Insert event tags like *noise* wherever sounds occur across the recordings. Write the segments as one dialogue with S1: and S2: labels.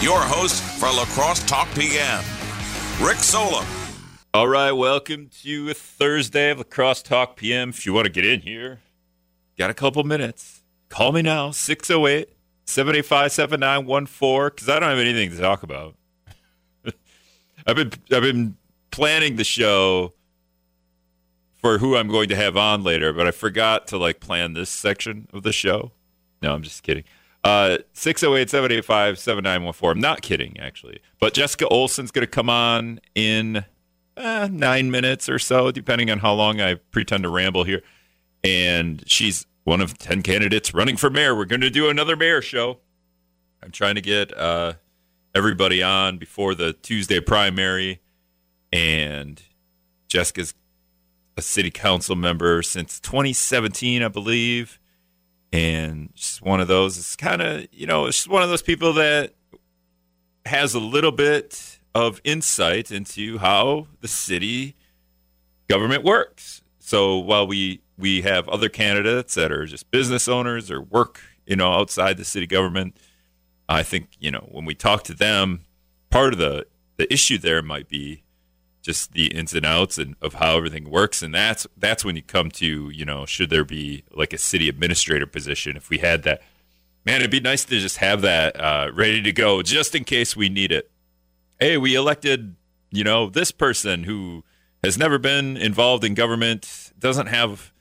S1: your host for La Crosse Talk PM, Rick Solem.
S2: All right, welcome to a Thursday of La Crosse Talk PM. If you want to get in here, got a couple minutes. Call me now, 608 785 7914, because I don't have anything to talk about. *laughs* I've been I've been planning the show for who I'm going to have on later, but I forgot to like plan this section of the show. No, I'm just kidding. Uh 608-785-7914. I'm not kidding actually. But Jessica Olson's going to come on in uh, 9 minutes or so depending on how long I pretend to ramble here. And she's one of 10 candidates running for mayor. We're going to do another mayor show. I'm trying to get uh everybody on before the Tuesday primary and Jessica's a city council member since 2017, I believe. And she's one of those, it's kind of, you know, she's one of those people that has a little bit of insight into how the city government works. So while we we have other candidates that are just business owners or work, you know, outside the city government, I think, you know, when we talk to them, part of the the issue there might be just the ins and outs and of how everything works. And that's that's when you come to you know should there be like a city administrator position if we had that man it'd be nice to just have that uh, ready to go just in case we need it. Hey we elected you know this person who has never been involved in government doesn't have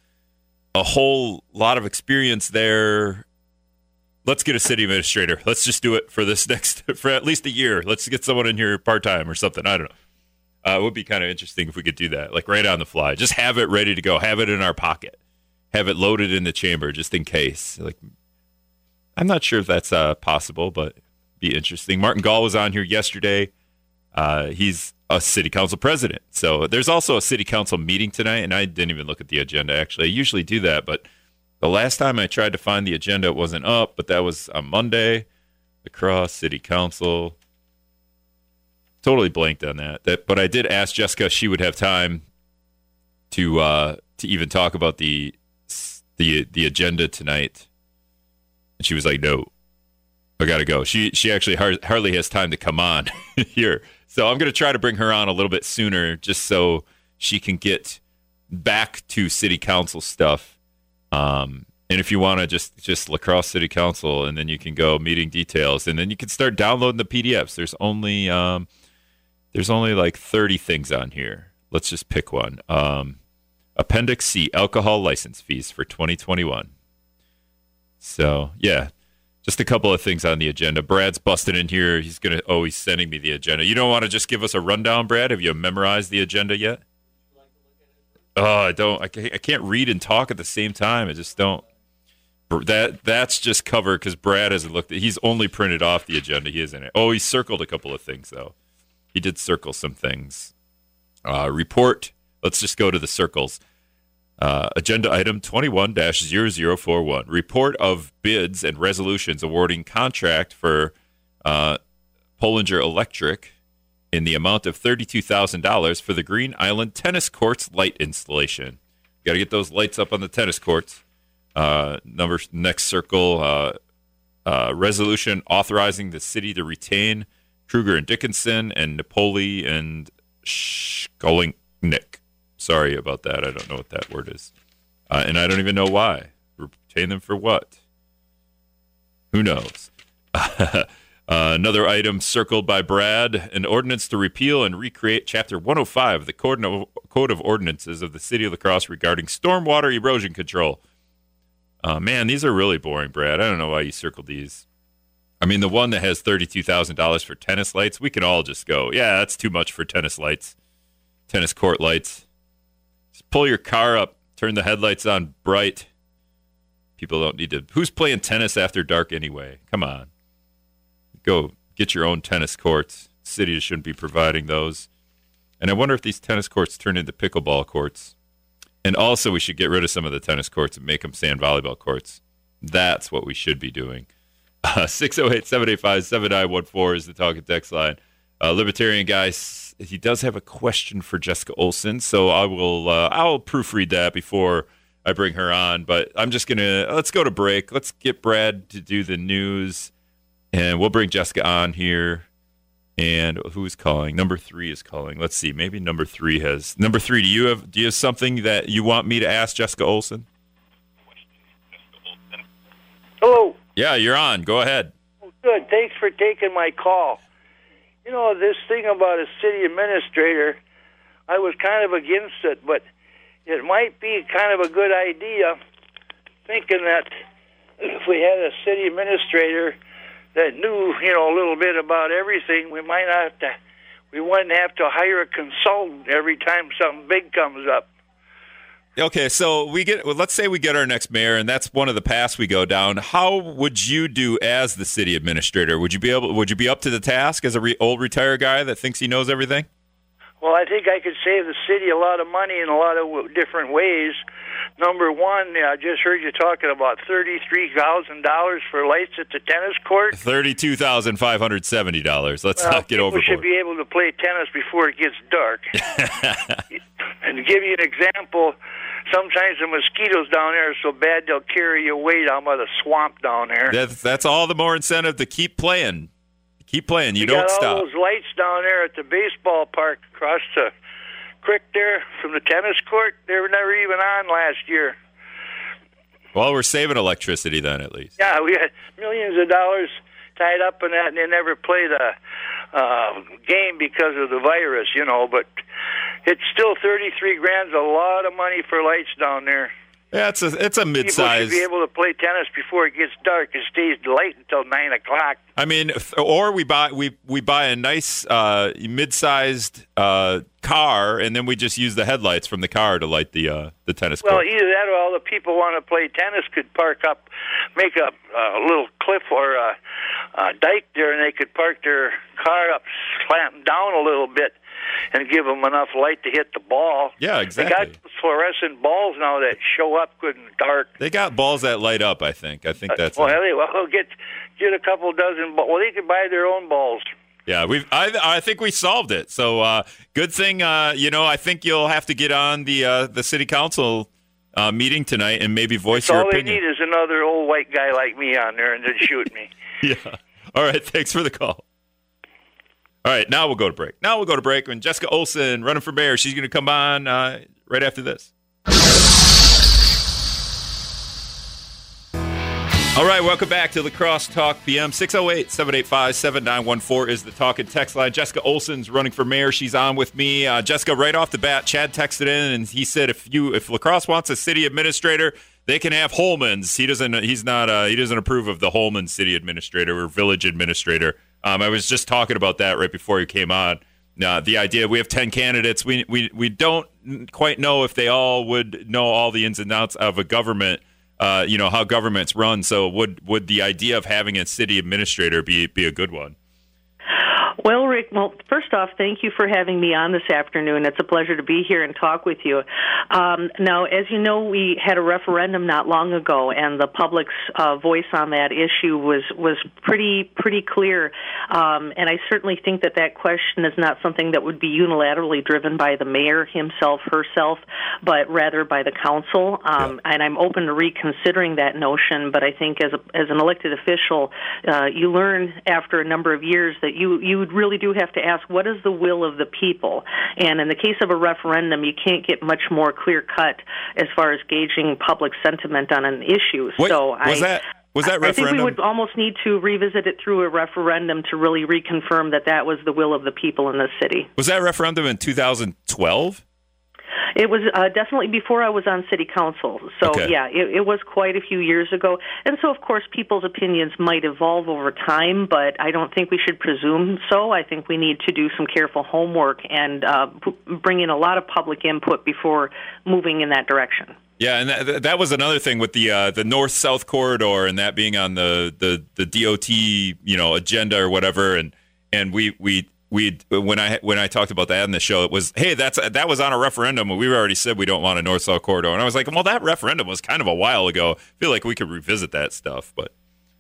S2: a whole lot of experience there. Let's get a city administrator. Let's just do it for this *laughs* next for at least a year. Let's get someone in here part-time or something. I don't know uh, it would be kind of interesting if we could do that, like right on the fly. Just have it ready to go. Have it in our pocket. Have it loaded in the chamber just in case. Like, I'm not sure if that's uh, possible, but be interesting. Martin Gaul was on here yesterday. Uh, he's a city council president. So there's also a city council meeting tonight, and I didn't even look at the agenda. Actually, I usually do that, but the last time I tried to find the agenda, it wasn't up. But that was on Monday. Across City Council totally blanked on that. That, but I did ask Jessica if she would have time to uh, to even talk about the the the agenda tonight, and she was like, "No, I got to go." She she actually hardly has time to come on *laughs* here, so I'm to try to bring her on a little bit sooner, just so she can get back to city council stuff. Um, and if you want to just just La Crosse city council, and then you can go meeting details, and then you can start downloading the PDFs. There's only um, there's only like 30 things on here. Let's just pick one. Um, Appendix C, alcohol license fees for 2021. So, yeah, just a couple of things on the agenda. Brad's busting in here. He's going to, oh, he's sending me the agenda. You don't want to just give us a rundown, Brad? Have you memorized the agenda yet? Oh, I don't. I can't read and talk at the same time. I just don't. That that's just cover because Brad hasn't looked. At, he's only printed off the agenda. He isn't it. Oh, he circled a couple of things though he did circle some things. Uh, report. Let's just go to the circles. Uh, agenda item 21 0041. Report of bids and resolutions awarding contract for uh, Pollinger Electric in the amount of $32,000 for the Green Island Tennis Courts light installation. Got to get those lights up on the tennis courts. Uh, number next circle uh, uh, resolution authorizing the city to retain Kruger and Dickinson, and Napoli and Skolnick. Sorry about that. I don't know what that word is. Uh, and I don't even know why. Retain them for what? Who knows? *laughs* uh, another item circled by Brad an ordinance to repeal and recreate Chapter 105 of the Code of, Ordinances of the City of La Crosse regarding stormwater erosion control. Uh, man, these are really boring, Brad. I don't know why you circled these. I mean, the one that has thirty-two thousand dollars for tennis lights, we can all just go, yeah, that's too much for tennis lights, tennis court lights. Just pull your car up, turn the headlights on bright. People don't need to. Who's playing tennis after dark anyway? Come on, go get your own tennis courts. City shouldn't be providing those. And I wonder if these tennis courts turn into pickleball courts. And also, we should get rid of some of the tennis courts and make them sand volleyball courts. That's what we should be doing. 608 785 7914 is the talk talking text line. Uh, Libertarian guy, he does have a question for Jessica Olson, so I will uh, I'll proofread that before I bring her on. But I'm just gonna let's go to break. Let's get Brad to do the news, and we'll bring Jessica on here. And who's calling? Number three is calling. Let's see. Maybe number three has number three. Do you have do you have something that you want me to ask Jessica Olson?
S3: Hello.
S2: Yeah, you're on. Go ahead.
S3: Good. Thanks for taking my call. You know, this thing about a city administrator, I was kind of against it, but it might be kind of a good idea thinking that if we had a city administrator that knew, you know, a little bit about everything, we might not have to, we wouldn't have to hire a consultant every time something big comes up.
S2: Okay, so we get. Well, let's say we get our next mayor, and that's one of the paths we go down. How would you do as the city administrator? Would you be able? Would you be up to the task as a re, old retired guy that thinks he knows everything?
S3: Well, I think I could save the city a lot of money in a lot of different ways. Number one, I just heard you talking about thirty-three thousand dollars for lights at the tennis court.
S2: Thirty-two thousand five hundred seventy dollars. Let's
S3: well,
S2: not get
S3: people
S2: overboard.
S3: should be able to play tennis before it gets dark. *laughs* and to give you an example, sometimes the mosquitoes down there are so bad they'll carry you away down by the swamp down there.
S2: That's that's all the more incentive to keep playing. Keep playing. You,
S3: you
S2: don't
S3: got
S2: stop.
S3: all those lights down there at the baseball park across the creek there from the tennis court. They were never even on last year.
S2: Well, we're saving electricity then, at least.
S3: Yeah, we had millions of dollars tied up in that, and they never played a uh, game because of the virus, you know. But it's still thirty-three grand's a lot of money for lights down there.
S2: Yeah, it's a it's a
S3: People
S2: mid-size.
S3: should be able to play tennis before it gets dark. It stays late until nine o'clock.
S2: I mean, or we buy we we buy a nice uh, mid-sized uh, car, and then we just use the headlights from the car to light the uh, the tennis court.
S3: Well,
S2: court.
S3: either that or all the people want to play tennis could park up, make a, a little cliff or a, a dike there, and they could park their car up, slant down a little bit, and give them enough light to hit the ball.
S2: Yeah, exactly.
S3: They got fluorescent balls now that show up good and dark.
S2: They got balls that light up. I think. I think that's.
S3: well,
S2: it.
S3: anyway, well, get get a couple dozen. But well, they could buy their own balls.
S2: Yeah, we've. I I think we solved it. So uh, good thing. Uh, you know, I think you'll have to get on the uh, the city council uh, meeting tonight and maybe voice
S3: So
S2: your
S3: all they need is another old white guy like me on there, and then shoot me. *laughs*
S2: Yeah. All right. Thanks for the call. All right. Now we'll go to break. Now we'll go to break. When Jessica Olson running for mayor, she's going to come on uh, right after this. All right, welcome back to La Crosse Talk PM. 608 785 7914 is the talk and text line. Jessica Olson's running for mayor. She's on with me. Uh, Jessica, right off the bat, Chad texted in and he said if you if La Crosse wants a city administrator, they can have Holmen's. He doesn't he's not uh, he doesn't approve of the Holman city administrator or village administrator. Um, I was just talking about that right before you came on. Uh, the idea we have 10 candidates. We, we, we don't quite know if they all would know all the ins and outs of a government uh, you know how governments run. So would would the idea of having a city administrator be be a good one?
S4: Well, Rick, well, first off, thank you for having me on this afternoon. It's a pleasure to be here and talk with you. Um, now, as you know, we had a referendum not long ago, and the public's uh, voice on that issue was was pretty pretty clear. Um, and I certainly think that that question is not something that would be unilaterally driven by the mayor himself, herself, but rather by the council. Um, And I'm open to reconsidering that notion. But I think as a, as an elected official, uh, you learn after a number of years that you you really do have to ask what is the will of the people. And in the case of a referendum, you can't get much more clear cut as far as gauging public sentiment on an issue.
S2: Wait,
S4: so
S2: was
S4: I,
S2: that was that
S4: I think we would almost need to revisit it through a referendum to really reconfirm that that was the will of the people in the city.
S2: was that referendum in 2012?
S4: It was uh, definitely before I was on city council. So,
S2: Okay.
S4: yeah, it, it was quite a few years ago. And so, of course, people's opinions might evolve over time, but I don't think we should presume so. I think we need to do some careful homework and uh, p- bring in a lot of public input before moving in that direction.
S2: Yeah, and that, that was another thing with the uh, the north south corridor and that being on the, the, the DOT you know agenda or whatever, and and we we we when I when I talked about that in the show, it was hey that's that was on a referendum, we already said we don't want a north south corridor, and I was like, well, that referendum was kind of a while ago. I feel like we could revisit that stuff, but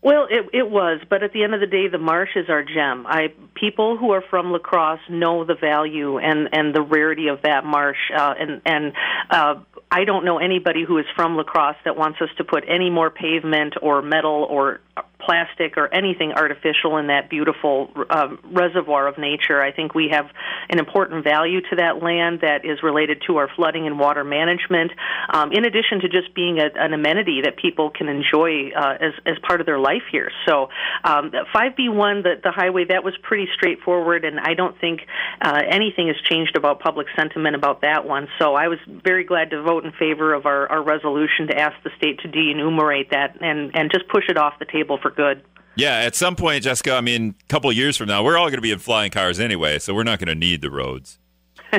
S4: Well, it, it was, but at the end of the day, the marsh is our gem. I people who are from La Crosse know the value and and the rarity of that marsh, uh, and and uh, I don't know anybody who is from La Crosse that wants us to put any more pavement or metal or plastic or anything artificial in that beautiful uh, reservoir of nature. I think we have an important value to that land that is related to our flooding and water management, um, in addition to just being a, an amenity that people can enjoy uh, as, as part of their life here. So, um, 5B1, the, the highway, that was pretty straightforward, and I don't think uh, anything has changed about public sentiment about that one. So, I was very glad to vote in favor of our, our resolution to ask the state to de enumerate that and, and just push it off the table for good.
S2: Yeah, at some point, Jessica, I mean, a couple of years from now, we're all going to be in flying cars anyway, so we're not going to need the roads. *laughs*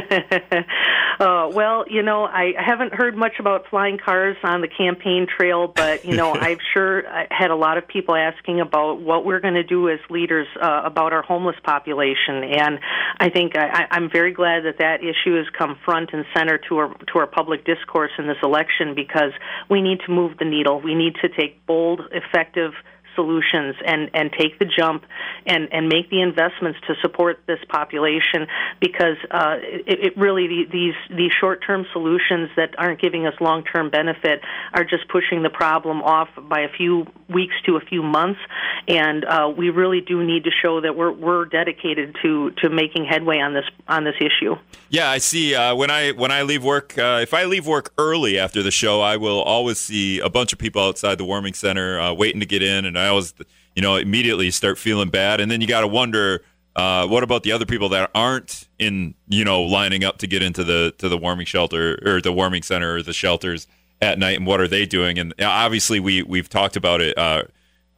S4: uh, well, you know, I haven't heard much about flying cars on the campaign trail, but you know, *laughs* I've sure had a lot of people asking about what we're going to do as leaders uh, about our homeless population, and I think I, I'm very glad that that issue has come front and center to our to our public discourse in this election because we need to move the needle. We need to take bold, effective solutions and, and take the jump and, and make the investments to support this population because uh, it, it really these these short term solutions that aren't giving us long term benefit are just pushing the problem off by a few weeks to a few months and uh, we really do need to show that we're we're dedicated to to making headway on this on this issue.
S2: Yeah, I see. Uh, when I when I leave work, uh, if I leave work early after the show, I will always see a bunch of people outside the warming center uh, waiting to get in, and I always, you know, immediately start feeling bad. And then you got to wonder, uh, what about the other people that aren't in, you know, lining up to get into the to the warming shelter or the warming center or the shelters at night, and what are they doing? And obviously, we we've talked about it. Uh,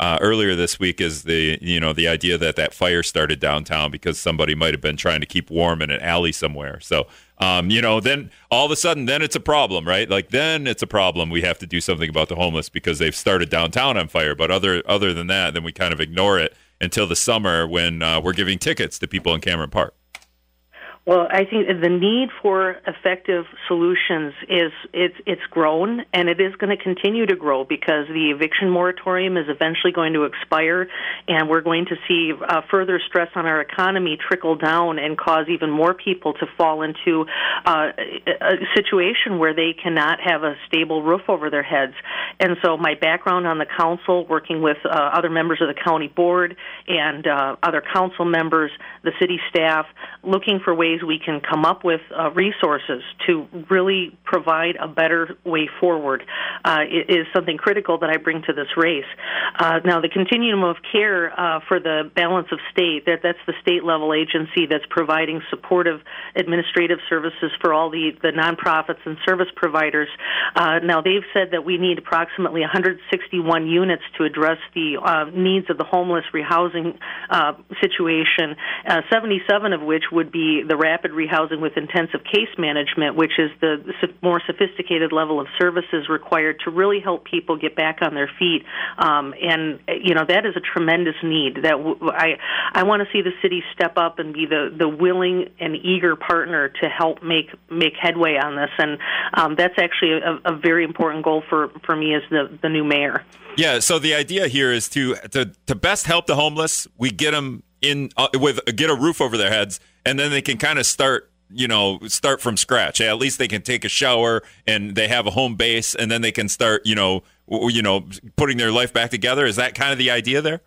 S2: uh, earlier this week is the you know the idea that that fire started downtown because somebody might have been trying to keep warm in an alley somewhere. So um, you know, then all of a sudden, then it's a problem, right? Like then it's a problem. We have to do something about the homeless because they've started downtown on fire. But other other than that, then we kind of ignore it until the summer when uh, we're giving tickets to people in Cameron Park.
S4: Well, I think the need for effective solutions is it's it's grown and it is going to continue to grow because the eviction moratorium is eventually going to expire, and we're going to see uh, further stress on our economy trickle down and cause even more people to fall into uh, a situation where they cannot have a stable roof over their heads. And so, my background on the council, working with uh, other members of the county board and uh, other council members, the city staff, looking for ways ways we can come up with uh, resources to really provide a better way forward uh, is something critical that I bring to this race. Uh, now, the continuum of care uh, for the balance of state, that, that's the state level agency that's providing supportive administrative services for all the, the nonprofits and service providers. Uh, now, they've said that we need approximately 161 units to address the uh, needs of the homeless rehousing situation, 77 of which would be the rapid rehousing with intensive case management, which is the more sophisticated level of services required to really help people get back on their feet. Um, and you know that is a tremendous need. That w- I I want to see the city step up and be the the willing and eager partner to help make make headway on this. And um, that's actually a, a very important goal for for me as the the new mayor.
S2: Yeah. So the idea here is to to to best help the homeless. We get them in uh, with get a roof over their heads and then they can kind of start you know start from scratch. At least they can take a shower and they have a home base and then they can start you know you know putting their life back together. Is that kind of the idea there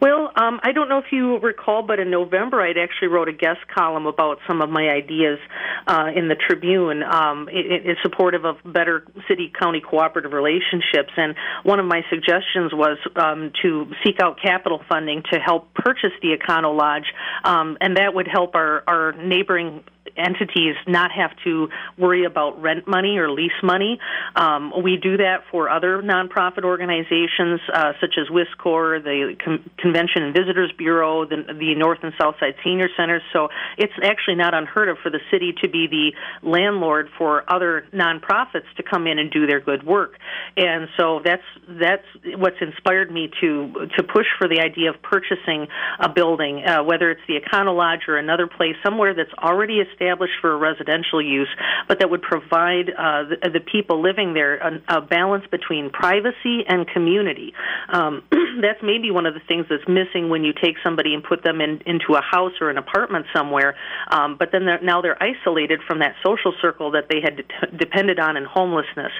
S4: well, um, I don't know if you recall, but in November I'd actually wrote a guest column about some of my ideas uh, in the Tribune um, in, in supportive of better city-county cooperative relationships. And one of my suggestions was um, to seek out capital funding to help purchase the Econo Lodge, um, and that would help our, our neighboring entities not have to worry about rent money or lease money. Um, we do that for other nonprofit organizations uh, such as WisCorps, the Con- Convention and Visitors Bureau, the, the North and South Side Senior Centers. So it's actually not unheard of for the city to be the landlord for other nonprofits to come in and do their good work. And so that's that's what's inspired me to to push for the idea of purchasing a building, uh, whether it's the Econo Lodge or another place somewhere that's already established for residential use, but that would provide uh, the, the people living there a, a balance between privacy and community. Um, *clears throat* that's maybe one of the things that's missing when you take somebody and put them in, into a house or an apartment somewhere. Um, but then they're, now they're isolated from that social circle that they had de- depended on in homelessness.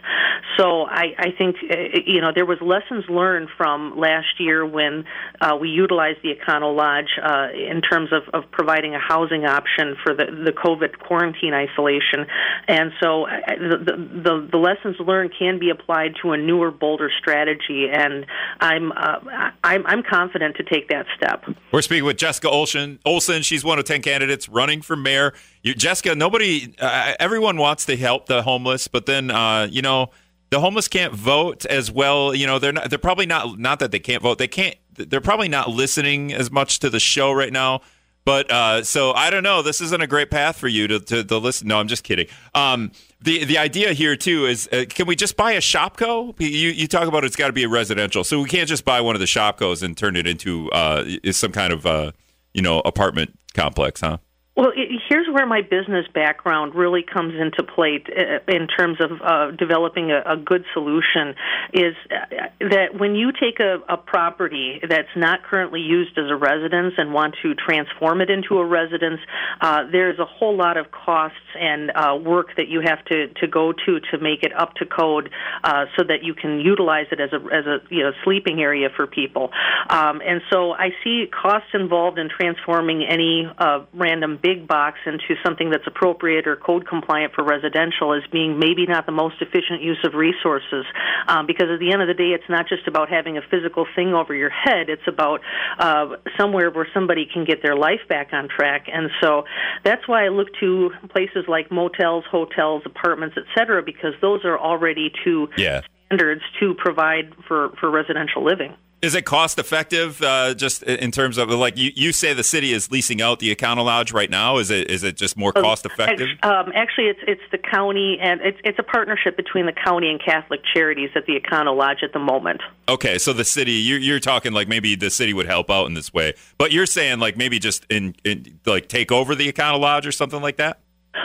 S4: So I, I think uh, you know there was lessons learned from last year when uh, we utilized the Econo Lodge uh, in terms of, of providing a housing option for the, the COVID quarantine isolation, and so uh, the, the the lessons learned can be applied to a newer, bolder strategy, and I'm uh, I'm, I'm confident to take that step.
S2: We're speaking with Jessica Olson. Olson, she's one of ten candidates running for mayor. You, Jessica, nobody, uh, everyone wants to help the homeless, but then uh, you know the homeless can't vote as well. You know, they're not. They're probably not. Not that they can't vote. They can't. They're probably not listening as much to the show right now. But uh, so I don't know. This isn't a great path for you to, to, to listen. No, I'm just kidding. Um, the the idea here too is uh, can we just buy a Shopko? You you talk about it's got to be a residential, so we can't just buy one of the Shopkos and turn it into uh, some kind of uh, you know apartment complex, huh?
S4: Well, it, here's where my business background really comes into play uh, in terms of uh, developing a, a, good solution. Is uh, that when you take a, a, property that's not currently used as a residence and want to transform it into a residence, uh, there's a whole lot of costs and uh, work that you have to, to go to to make it up to code uh, so that you can utilize it as a as a you know sleeping area for people. Um, and so I see costs involved in transforming any random big box into something that's appropriate or code compliant for residential as being maybe not the most efficient use of resources. Um, because at the end of the day, it's not just about having a physical thing over your head, it's about uh, somewhere where somebody can get their life back on track. And so that's why I look to places like motels, hotels, apartments, etc., because those are already to
S2: yeah.
S4: standards to provide for, for residential living.
S2: Is it cost effective? Uh, just in terms of like you, you say the city is leasing out the Econo Lodge right now. Is it is it just more cost effective?
S4: Um, actually, it's it's the county and it's it's a partnership between the county and Catholic Charities at the Econo Lodge at the moment.
S2: Okay, so the city you're, you're talking like maybe the city would help out in this way, but you're saying like maybe just in, in like take over the Econo Lodge or something like that.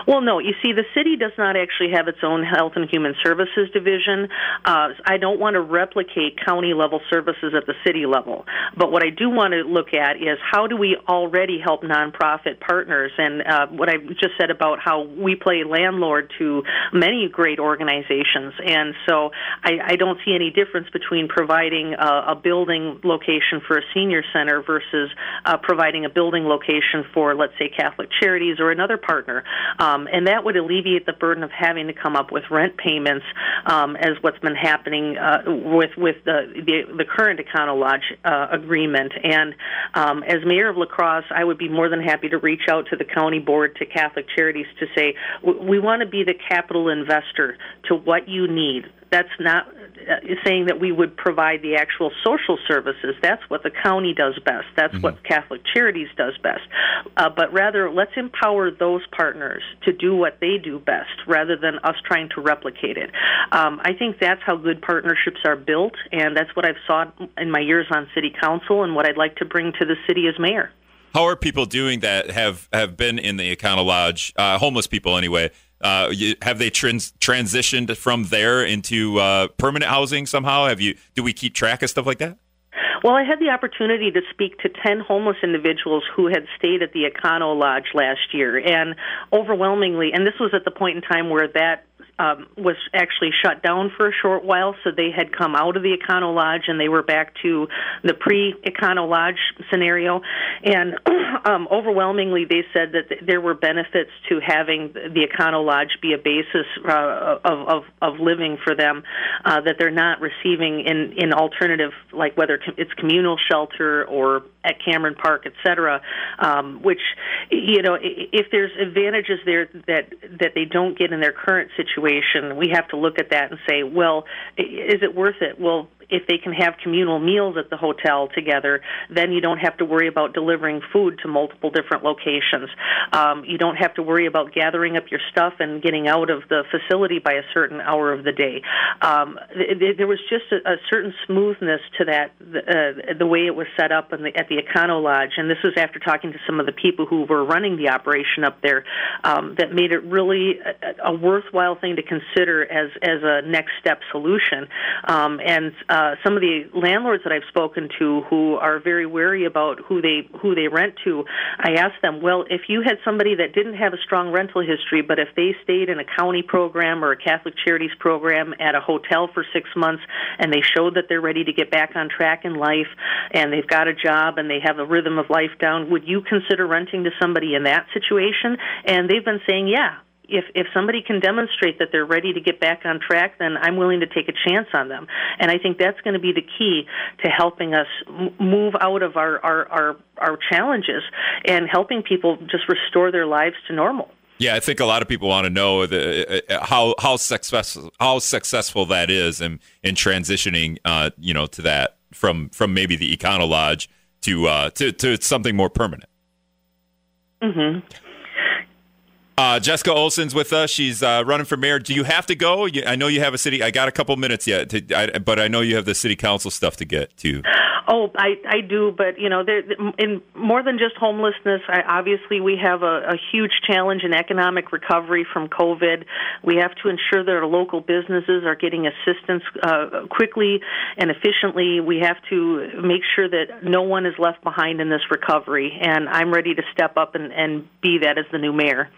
S4: Well, no. You see, the city does not actually have its own health and human services division. Uh, I don't want to replicate county level services at the city level. But what I do want to look at is how do we already help nonprofit partners? And uh, what I just said about how we play landlord to many great organizations. And so I, I don't see any difference between providing a, a building location for a senior center versus uh, providing a building location for, let's say, Catholic Charities or another partner. Um, and that would alleviate the burden of having to come up with rent payments, um, as what's been happening uh, with with the the, the current Econo Lodge uh, agreement. And um, as mayor of La Crosse, I would be more than happy to reach out to the county board, to Catholic Charities, to say we want to be the capital investor to what you need that's not uh, saying that we would provide the actual social services. That's what the county does best. That's mm-hmm. what Catholic Charities does best. Uh, but rather, let's empower those partners to do what they do best rather than us trying to replicate it. Um, I think that's how good partnerships are built, and that's what I've sought in my years on city council and what I'd like to bring to the city as mayor.
S2: How are people doing that have, have been in the Econo Lodge, uh, homeless people anyway? Uh, you, have they trans- transitioned from there into uh, permanent housing somehow? Have you? Do we keep track of stuff like that?
S4: Well, I had the opportunity to speak to 10 homeless individuals who had stayed at the Econo Lodge last year. And overwhelmingly, and this was at the point in time where that um, was actually shut down for a short while, so they had come out of the Econo Lodge and they were back to the pre Econo Lodge scenario. And *clears throat* um, overwhelmingly, they said that th- there were benefits to having the Econo Lodge be a basis uh, of, of, of living for them uh, that they're not receiving in, in alternative, like whether it's communal shelter or at Cameron Park, et cetera, um, which, you know, if there's advantages there that, that they don't get in their current situation, we have to look at that and say, well, is it worth it? Well, if they can have communal meals at the hotel together, then you don't have to worry about delivering food to multiple different locations. Um, you don't have to worry about gathering up your stuff and getting out of the facility by a certain hour of the day. Um, th- th- there was just a, a certain smoothness to that, uh, the way it was set up the, at the Econo Lodge, and this was after talking to some of the people who were running the operation up there, um, that made it really a, a worthwhile thing to consider as as a next step solution. Um, and uh, Uh, some of the landlords that I've spoken to who are very wary about who they who they rent to, I asked them, well, if you had somebody that didn't have a strong rental history, but if they stayed in a county program or a Catholic Charities program at a hotel for six months and they showed that they're ready to get back on track in life and they've got a job and they have a rhythm of life down, would you consider renting to somebody in that situation? And they've been saying, yeah, if if somebody can demonstrate that they're ready to get back on track, then I'm willing to take a chance on them. And I think that's going to be the key to helping us move out of our our our, our challenges and helping people just restore their lives to normal.
S2: Yeah, I think a lot of people want to know the, uh, uh, how how successful how successful that is in in transitioning, uh, you know, to that from from maybe the Econo Lodge to uh, to to something more permanent.
S4: Mm-hmm.
S2: Uh, Jessica Olson's with us. She's uh, running for mayor. Do you have to go? I know you have a city. I got a couple minutes yet, to, I, but I know you have the city council stuff to get to.
S4: Oh, I I do, but you know, there in more than just homelessness. I, obviously, we have a, a huge challenge in economic recovery from COVID. We have to ensure that our local businesses are getting assistance uh, quickly and efficiently. We have to make sure that no one is left behind in this recovery, and I'm ready to step up and, and be that as the new mayor.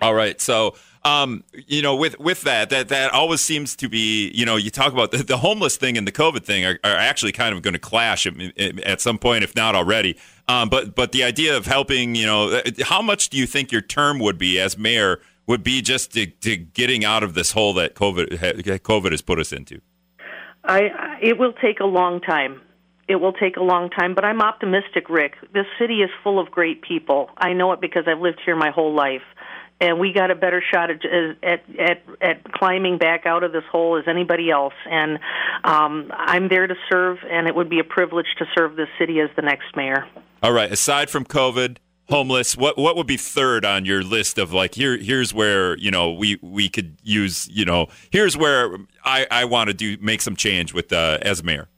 S2: All right. So, um, you know, with with that, that that always seems to be, you know, you talk about the, the homeless thing and the COVID thing are, are actually kind of going to clash at, at, some point, if not already. Um, but but the idea of helping, you know, how much do you think your term would be as mayor would be just to, to getting out of this hole that COVID COVID has put us into?
S4: I it will take a long time it will take a long time, but I'm optimistic, Rick. This city is full of great people. I know it because I've lived here my whole life and we got a better shot at at at, at climbing back out of this hole as anybody else. And um, I'm there to serve, and it would be a privilege to serve this city as the next mayor.
S2: All right. Aside from COVID, homeless, what what would be third on your list of like here here's where you know we we could use you know here's where I I want to do make some change with uh, as mayor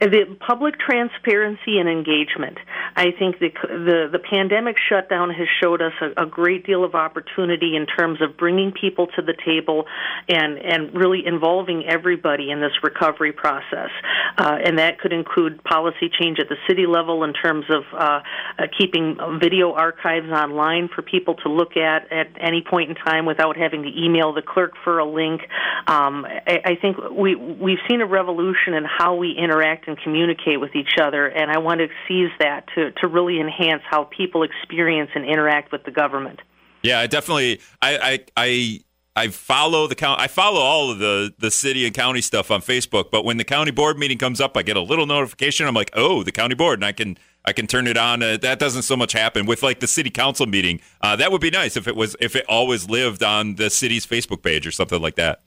S4: the public transparency and engagement. I think the the, the pandemic shutdown has showed us a, a, great deal of opportunity in terms of bringing people to the table and and really involving everybody in this recovery process. Uh, and that could include policy change at the city level in terms of uh, uh, keeping video archives online for people to look at at any point in time without having to email the clerk for a link. Um, I, I think we we've seen a revolution in how we interact communicate with each other, and I want to seize that to, to really enhance how people experience and interact with the government.
S2: Yeah, I definitely. I I I, I follow the count. I follow all of the the city and county stuff on Facebook. But when the county board meeting comes up, I get a little notification. I'm like, oh, the county board, and I can I can turn it on. Uh, that doesn't so much happen with like the city council meeting. Uh, that would be nice if it was if it always lived on the city's Facebook page or something like that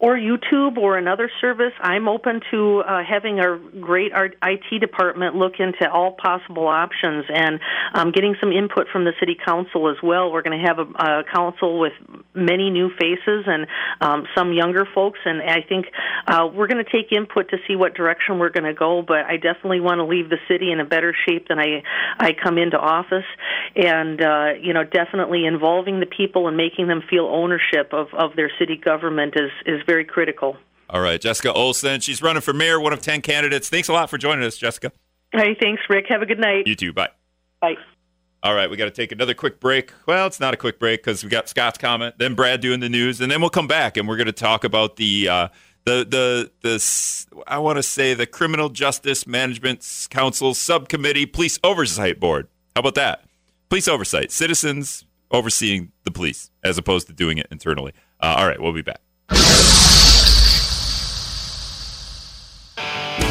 S4: or YouTube or another service, I'm open to uh, having our great IT department look into all possible options and um, getting some input from the city council as well. We're going to have a, a, council with many new faces and um, some younger folks, and I think uh, we're going to take input to see what direction we're going to go. But I definitely want to leave the city in a better shape than I I come into office, and uh, you know, definitely involving the people and making them feel ownership of of their city government is is very critical.
S2: All right, Jessica Olson. She's running for mayor, one of 10 candidates. Thanks a lot for joining us, Jessica.
S4: Hey, thanks, Rick. Have a good night.
S2: You too. Bye.
S4: Bye.
S2: All right, we got to take another quick break. Well, it's not a quick break because we got Scott's comment, then Brad doing the news, and then we'll come back and we're going to talk about the uh, the the the I want to say the Criminal Justice Management Council Subcommittee Police Oversight Board. How about that? Police oversight, citizens overseeing the police as opposed to doing it internally. Uh, all right, we'll be back.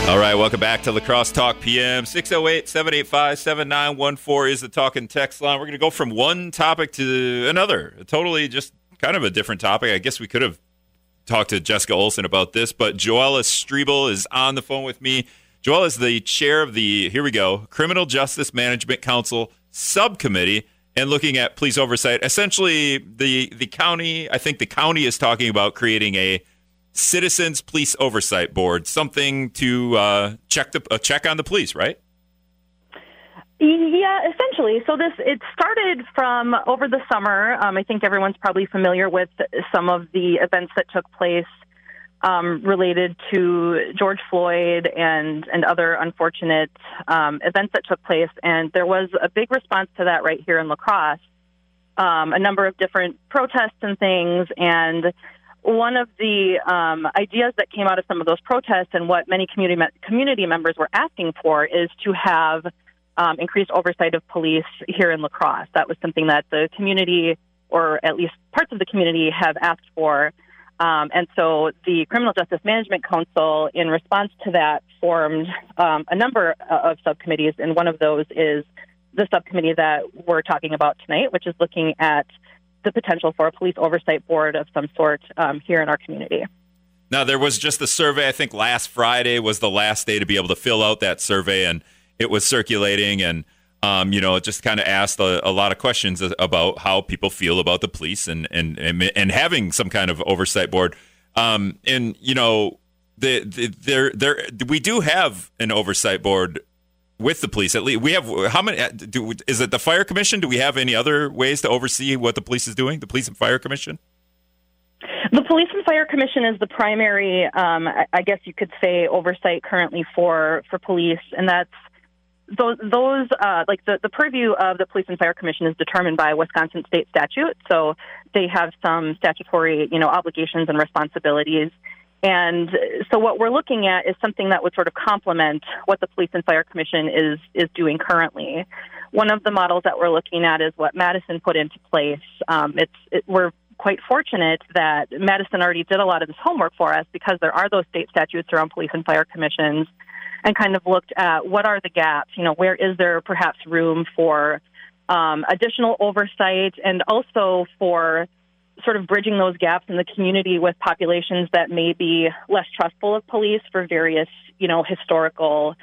S2: All right, welcome back to La Crosse Talk PM. 608 785 7914 is the talking text line. We're going to go from one topic to another. Totally just kind of a different topic. I guess we could have talked to Jessica Olson about this, but Joella Striebel is on the phone with me. Joella is the chair of the, here we go, Criminal Justice Management Council subcommittee and looking at police oversight. Essentially, the, the county, I think the county is talking about creating a citizens police oversight board, something to uh, check the uh, check on the police, right?
S5: Yeah, essentially. So this it started from over the summer. Um, I think everyone's probably familiar with some of the events that took place um, related to George Floyd and and other unfortunate um, events that took place. And there was a big response to that right here in La Crosse. Um, a number of different protests and things, and one of the um, ideas that came out of some of those protests and what many community me- community members were asking for is to have um, increased oversight of police here in La Crosse. That was something that the community, or at least parts of the community, have asked for. Um, and so the Criminal Justice Management Council, in response to that, formed um, a number of subcommittees, and one of those is the subcommittee that we're talking about tonight, which is looking at the potential for a police oversight board of some sort um, here in our community.
S2: Now, there was just the survey. I think last Friday was the last day to be able to fill out that survey, and it was circulating and um, you know, it just kind of asked a, a, lot of questions about how people feel about the police and and and, and having some kind of oversight board. Um, and you know, the, the, there there we do have an oversight board with the police. At least we have how many? Uh, do, is it the fire commission? Do we have any other ways to oversee what the police is doing? The police and fire commission.
S5: The Police and Fire Commission is the primary, um, I guess you could say, oversight currently for for police, and that's those, those uh, like the, the purview of the Police and Fire Commission is determined by Wisconsin state statute. So they have some statutory, you know, obligations and responsibilities. And so what we're looking at is something that would sort of complement what the Police and Fire Commission is is doing currently. One of the models that we're looking at is what Madison put into place. Um, it's it, we're quite fortunate that Madison already did a lot of this homework for us because there are those state statutes around police and fire commissions and kind of looked at what are the gaps, you know, where is there perhaps room for um, additional oversight and also for sort of bridging those gaps in the community with populations that may be less trustful of police for various, you know, historical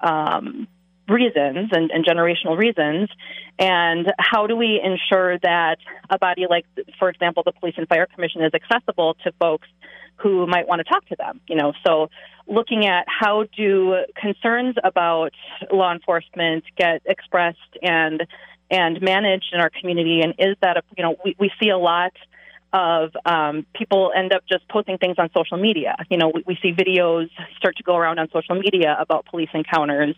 S5: um, reasons and, and, generational reasons. And how do we ensure that a body like, for example, the Police and Fire Commission is accessible to folks who might want to talk to them? You know, so looking at how do concerns about law enforcement get expressed and and managed in our community, and is that a you know we, we see a lot of um, people end up just posting things on social media. You know, we, we see videos start to go around on social media about police encounters,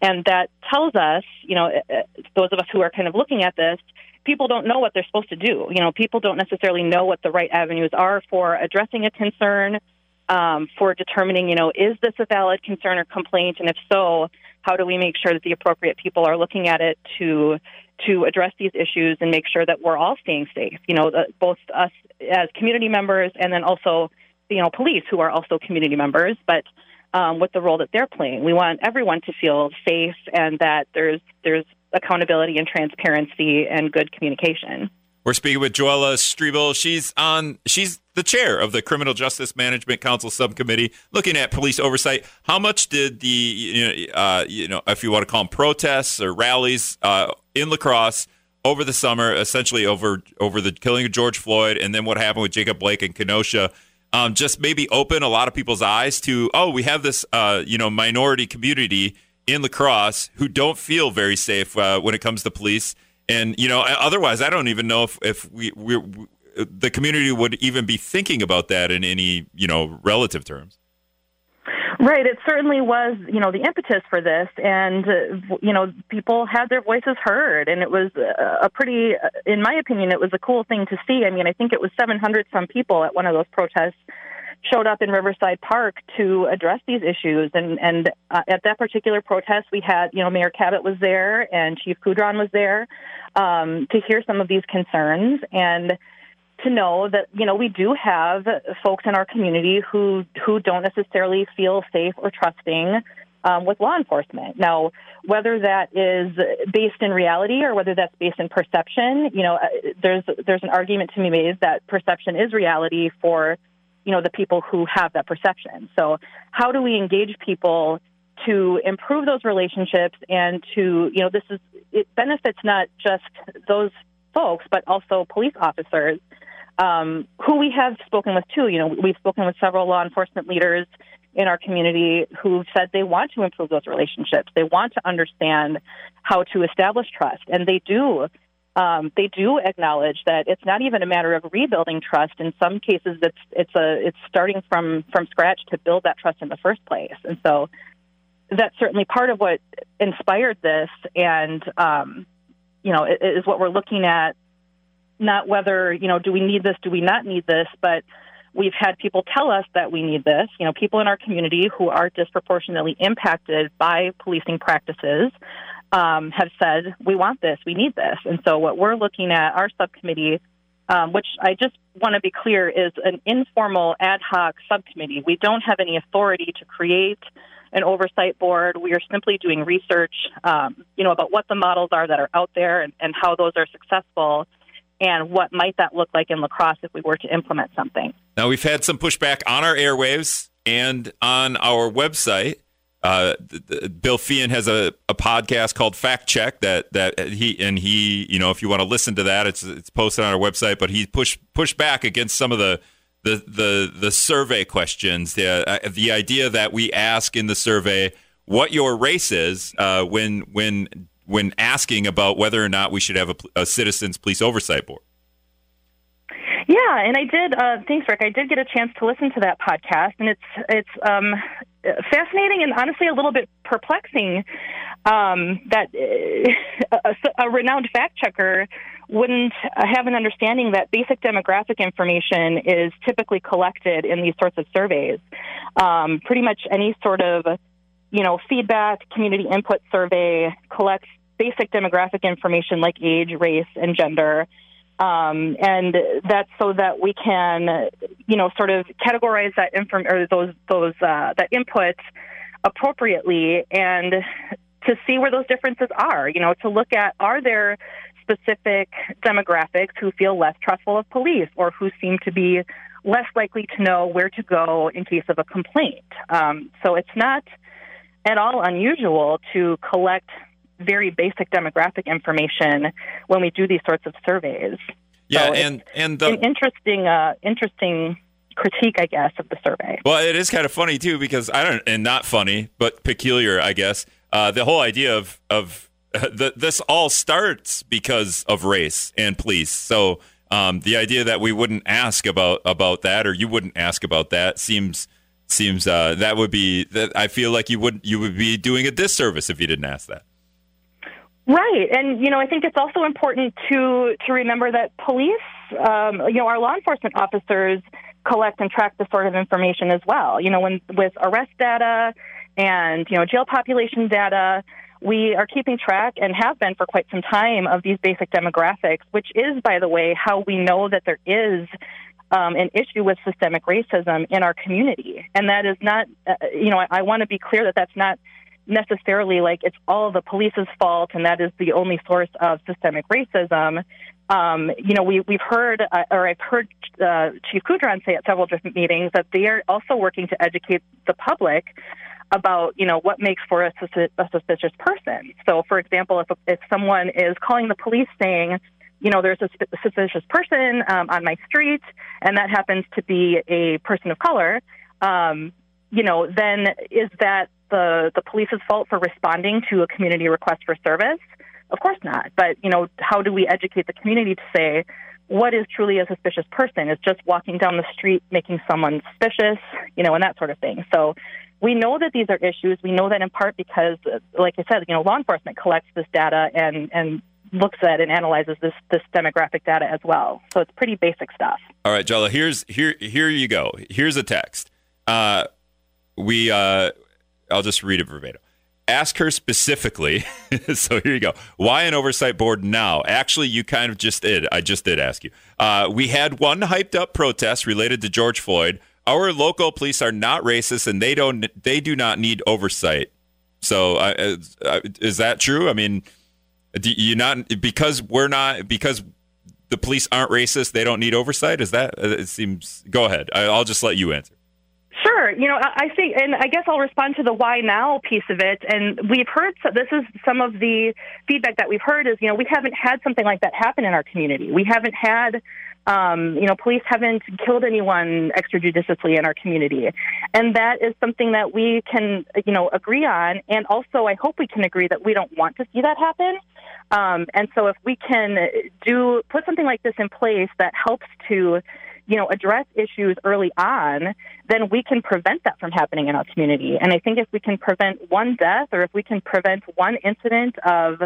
S5: and that tells us, you know, uh, uh, those of us who are kind of looking at this, people don't know what they're supposed to do. You know, people don't necessarily know what the right avenues are for addressing a concern um, for determining, you know, is this a valid concern or complaint, and if so, how do we make sure that the appropriate people are looking at it to to address these issues and make sure that we're all staying safe? You know, the, both us as community members and then also, you know, police who are also community members, but um, with the role that they're playing, we want everyone to feel safe and that there's there's accountability and transparency and good communication.
S2: We're speaking with Joella Striebel. She's on. She's the chair of the Criminal Justice Management Council subcommittee, looking at police oversight. How much did the you know, uh, you know if you want to call them protests or rallies uh, in La Crosse over the summer, essentially over over the killing of George Floyd, and then what happened with Jacob Blake and Kenosha, um, just maybe open a lot of people's eyes to oh, we have this uh, you know minority community in La Crosse who don't feel very safe uh, when it comes to police and you know, otherwise, I don't even know if if we we the community would even be thinking about that in any you know relative terms.
S5: Right. It certainly was, you know, the impetus for this, and uh, you know, people had their voices heard, and it was a pretty, in my opinion, it was a cool thing to see. I mean, I think it was 700 some people at one of those protests showed up in Riverside Park to address these issues. And and uh, at that particular protest, we had you know Mayor Kabat was there and Chief Kudron was there um, to hear some of these concerns and to know that you know we do have folks in our community who who don't necessarily feel safe or trusting. Um, with law enforcement. Now, whether that is based in reality or whether that's based in perception, you know, uh, there's there's an argument to be made that perception is reality for you know, the people who have that perception. So how do we engage people to improve those relationships and to, you know, this is, it benefits not just those folks, but also police officers um, who we have spoken with too. You know, we've spoken with several law enforcement leaders in our community who've said they want to improve those relationships. They want to understand how to establish trust, and they do. Um, they do acknowledge that it's not even a matter of rebuilding trust. In some cases, it's it's a it's starting from from scratch to build that trust in the first place. And so, that's certainly part of what inspired this, and um, you know, is what we're looking at. Not whether you know, do we need this? Do we not need this? But We've had people tell us that we need this. You know, people in our community who are disproportionately impacted by policing practices um, have said, we want this, we need this. And so, what we're looking at, our subcommittee, um, which I just want to be clear is an informal ad hoc subcommittee. We don't have any authority to create an oversight board. We are simply doing research, um, you know, about what the models are that are out there and, and how those are successful and what might that look like in La Crosse if we were to implement something.
S2: Now we've had some pushback on our airwaves and on our website. Uh, Bill Feehan has a, a podcast called Fact Check that that he and he you know if you want to listen to that it's it's posted on our website. But he pushed pushed back against some of the the the, the survey questions. The uh, the idea that we ask in the survey what your race is uh, when when when asking about whether or not we should have a, a citizens police oversight board.
S5: Yeah, and I did. Uh, thanks, Rick. I did get a chance to listen to that podcast, and it's it's um, fascinating and honestly a little bit perplexing um, that uh, *laughs* a, a, renowned fact checker wouldn't have an understanding that basic demographic information is typically collected in these sorts of surveys. Um, pretty much any sort of you know, feedback, community input survey collects basic demographic information like age, race, and gender. Um, and that's so that we can, you know, sort of categorize that inform or those those uh, that input appropriately and to see where those differences are. You know, to look at are there specific demographics who feel less trustful of police or who seem to be less likely to know where to go in case of a complaint. Um, so it's not at all unusual to collect very basic demographic information when we do these sorts of surveys.
S2: Yeah, so and and the,
S5: an interesting uh, interesting critique, I guess, of the survey.
S2: Well, it is kind of funny too because I don't, and not funny, but peculiar, I guess. Uh, the whole idea of of *laughs* the, this all starts because of race and police. So um, the idea that we wouldn't ask about about that, or you wouldn't ask about that, seems seems uh, that would be that I feel like you would you would be doing a disservice if you didn't ask that.
S5: Right, and you know I think it's also important to to remember that police, um, you know, our law enforcement officers collect and track this sort of information as well. You know, when with arrest data and you know jail population data. We are keeping track and have been for quite some time of these basic demographics, which is, by the way, how we know that there is um, an issue with systemic racism in our community. And that is not, uh, you know, I, I want to be clear that that's not necessarily like it's all the police's fault and that is the only source of systemic racism. Um, you know, we, we've heard, uh, or I've heard uh, Chief Kudron say at several different meetings that they are also working to educate the public about, you know, what makes for a, a suspicious person. So, for example, if, if someone is calling the police saying, you know, there's a suspicious person um, on my street, and that happens to be a person of color, um, you know, then is that the the police's fault for responding to a community request for service? Of course not. But you know, how do we educate the community to say what is truly a suspicious person? Is just walking down the street making someone suspicious, you know, and that sort of thing. So we know that these are issues. We know that in part because, like I said, you know, law enforcement collects this data and and looks at and analyzes this this demographic data as well. So it's pretty basic stuff.
S2: All right, Joella. Here's here here you go. Here's a text. Uh, we uh, I'll just read it verbatim. Ask her specifically. *laughs* so here you go. Why an oversight board now? Actually, you kind of just did. I just did ask you. Uh, we had one hyped up protest related to George Floyd. Our local police are not racist, and they don't. They do not need oversight. So, uh, uh, is that true? I mean, you not because we're not because the police aren't racist, they don't need oversight. Is that? uh, It seems. Go ahead. I, I'll just let you answer.
S5: Sure. You know, I I think, and I guess I'll respond to the why now piece of it. And we've heard, so this is some of the feedback that we've heard is, you know, we haven't had something like that happen in our community. We haven't had, um, you know, police haven't killed anyone extrajudiciously in our community. And that is something that we can, you know, agree on. And also, I hope we can agree that we don't want to see that happen. Um, and so if we can do, put something like this in place that helps to, you know, address issues early on, then we can prevent that from happening in our community. And I think if we can prevent one death or if we can prevent one incident of,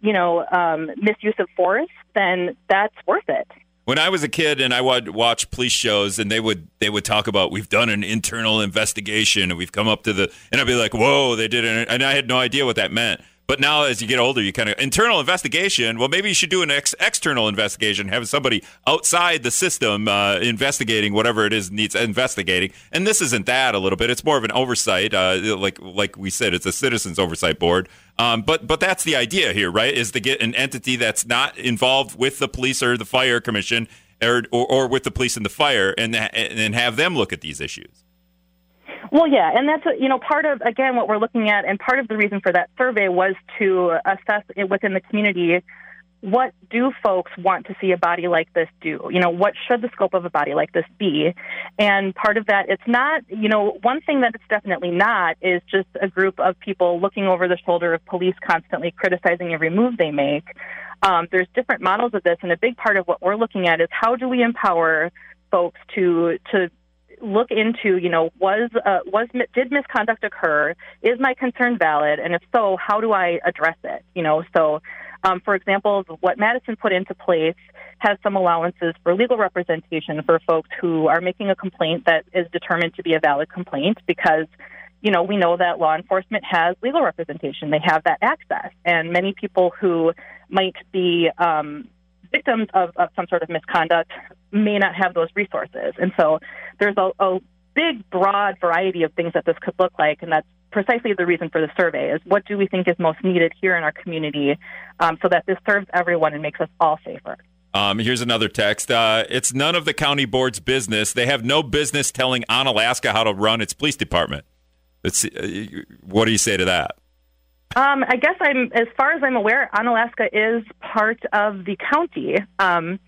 S5: you know, um, misuse of force, then that's worth it.
S2: When I was a kid and I would watch police shows and they would they would talk about we've done an internal investigation and we've come up to the and I'd be like whoa they did it and I had no idea what that meant. But now as you get older, you kind of internal investigation. Well, maybe you should do an ex- external investigation, have somebody outside the system uh, investigating whatever it is needs investigating. And this isn't that a little bit. It's more of an oversight, uh, like like we said, it's a citizens oversight board. Um, but but that's the idea here, right? Is to get an entity that's not involved with the police or the fire commission, or or, or with the police and the fire, and and have them look at these issues.
S5: Well, yeah, and that's you know part of again what we're looking at, and part of the reason for that survey was to assess it within the community. What do folks want to see a body like this do? You know, what should the scope of a body like this be? And part of that, it's not, you know, one thing that it's definitely not is just a group of people looking over the shoulder of police constantly criticizing every move they make. Um, there's different models of this, and a big part of what we're looking at is how do we empower folks to to look into, you know, was uh, was did misconduct occur? Is my concern valid? And if so, how do I address it? You know, so um, for example, what Madison put into place has some allowances for legal representation for folks who are making a complaint that is determined to be a valid complaint because you know, we know that law enforcement has legal representation. They have that access. And many people who might be um, victims of, of some sort of misconduct may not have those resources. And so there's a, a big, broad variety of things that this could look like. And that's precisely the reason for the survey is what do we think is most needed here in our community um, so that this serves everyone and makes us all safer.
S2: Um, here's another text. Uh, it's none of the county board's business. They have no business telling Onalaska how to run its police department. Let's uh, what do you say to that?
S5: Um, I guess I'm, as far as I'm aware, Onalaska is part of the county. Um,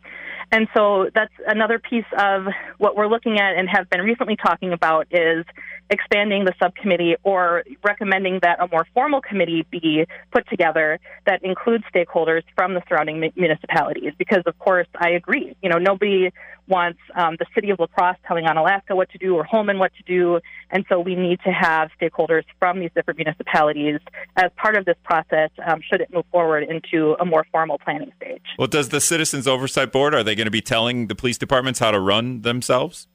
S5: and so that's another piece of what we're looking at and have been recently talking about is expanding the subcommittee or recommending that a more formal committee be put together that includes stakeholders from the surrounding municipalities. Because, of course, I agree. You know, nobody wants um, the city of La Crosse telling Onalaska what to do or Holmen what to do. And so we need to have stakeholders from these different municipalities as part of this process um, should it move forward into a more formal planning stage.
S2: Well, does the Citizens Oversight Board, are they going to be telling the police departments how to run themselves?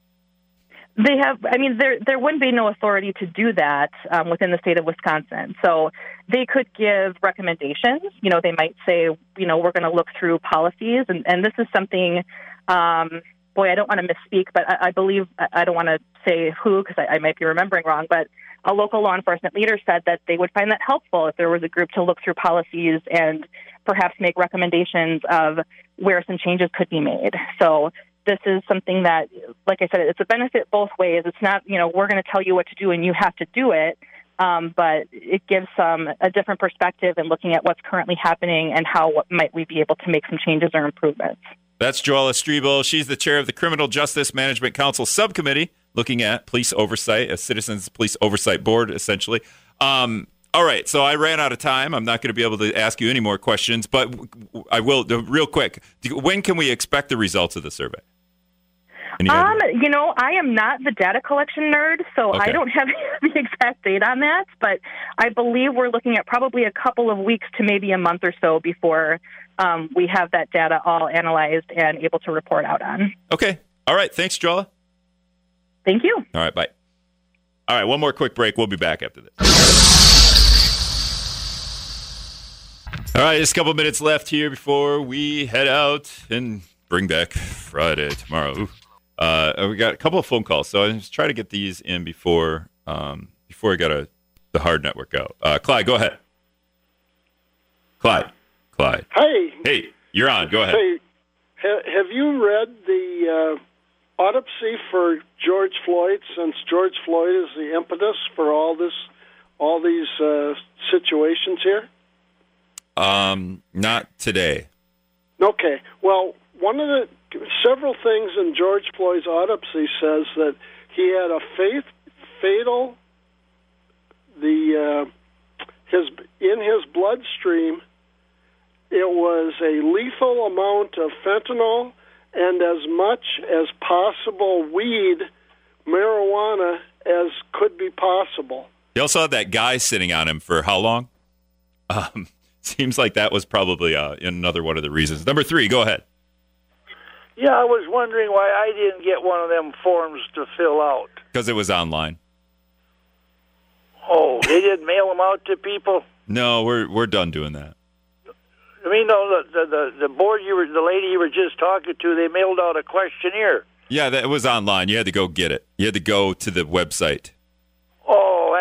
S5: They have. I mean, there there wouldn't be no authority to do that um, within the state of Wisconsin. So they could give recommendations. You know, they might say, you know, we're going to look through policies, and and this is something. Um, boy, I don't want to misspeak, but I, I believe I don't want to say who because I, I might be remembering wrong. But a local law enforcement leader said that they would find that helpful if there was a group to look through policies and perhaps make recommendations of where some changes could be made. So this is something that, like I said, it's a benefit both ways. It's not, you know, we're going to tell you what to do and you have to do it. Um, but it gives some a different perspective in looking at what's currently happening and how what might we be able to make some changes or improvements.
S2: That's Joella Striebel. She's the chair of the Criminal Justice Management Council subcommittee, looking at police oversight, a citizens police oversight board, essentially. Um, all right, so I ran out of time. I'm not going to be able to ask you any more questions, but I will real quick. When can we expect the results of the survey?
S5: Um, you know, I am not the data collection nerd, so okay. I don't *laughs* have the exact date on that. But I believe we're looking at probably a couple of weeks to maybe a month or so before um, we have that data all analyzed and able to report out on.
S2: Okay. All right. Thanks, Joella.
S5: Thank you.
S2: All right. Bye. All right. One more quick break. We'll be back after this. All right, just a couple minutes left here before we head out and bring back Friday tomorrow. Ooh. Uh, we got a couple of phone calls, so I just try to get these in before um, before I got a the hard network out. Uh, Clyde, go ahead. Clyde, Clyde.
S6: Hey.
S2: Hey, you're on. Go ahead.
S6: Hey, ha- have you read the uh, autopsy for George Floyd? Since George Floyd is the impetus for all this, all these uh, situations here.
S2: Um, not today.
S6: Okay. Well, one of the several things in George Floyd's autopsy says that he had a faith, fatal the uh, his in his bloodstream. It was a lethal amount of fentanyl and as much as possible weed, marijuana as could be possible.
S2: He also had that guy sitting on him for how long? *laughs* Um, seems like that was probably uh, another one of the reasons. Number three, go ahead.
S3: Yeah, I was wondering why I didn't get one of them forms to fill out.
S2: Because it was online.
S3: Oh, they didn't *laughs* mail them out to people.
S2: No, we're we're done doing that.
S3: I mean, no, the, the the board you were, the lady you were just talking to, they mailed out a questionnaire.
S2: Yeah, that was online. You had to go get it. You had to go to the website.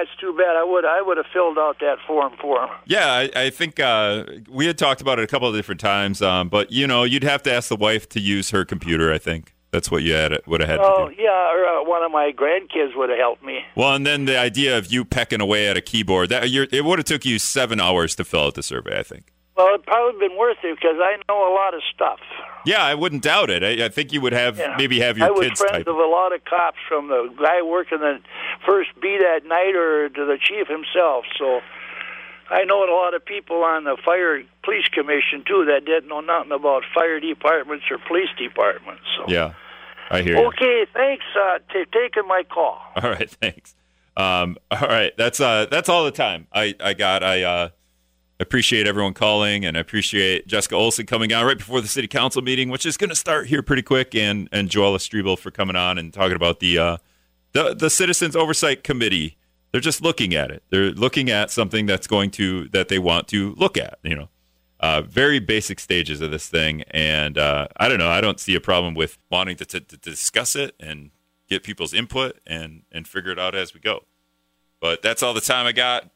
S3: That's too bad. I would I would have filled out that form for him.
S2: Yeah, I, I think uh, we had talked about it a couple of different times, um, but you know, you'd have to ask the wife to use her computer. I think that's what you had would have had
S3: Oh,
S2: to do.
S3: yeah, or uh, one of my grandkids would have helped me.
S2: Well, and then the idea of you pecking away at a keyboard that you're, it would have took you seven hours to fill out the survey. I think.
S3: Well, it'd probably been worth it because I know a lot of stuff.
S2: Yeah, I wouldn't doubt it. I, I think you would have
S3: Yeah.
S2: maybe have your
S3: I was
S2: kids
S3: friends
S2: type.
S3: of a lot of cops, from the guy working the first beat at night or to the chief himself. So I know a lot of people on the fire police commission too that didn't know nothing about fire departments or police departments. So
S2: Yeah, I hear you.
S3: okay, thanks uh, for taking my call. *laughs*
S2: All right, thanks. Um, all right, that's uh, that's all the time I, I got. I uh, appreciate everyone calling, and I appreciate Jessica Olson coming on right before the city council meeting, which is going to start here pretty quick, and and Joella Striebel for coming on and talking about the uh, the the Citizens Oversight Committee. They're just looking at it. They're looking at something that's going to that they want to look at. You know, uh, very basic stages of this thing, and uh, I don't know. I don't see a problem with wanting to, to, to discuss it and get people's input and and figure it out as we go. But that's all the time I got.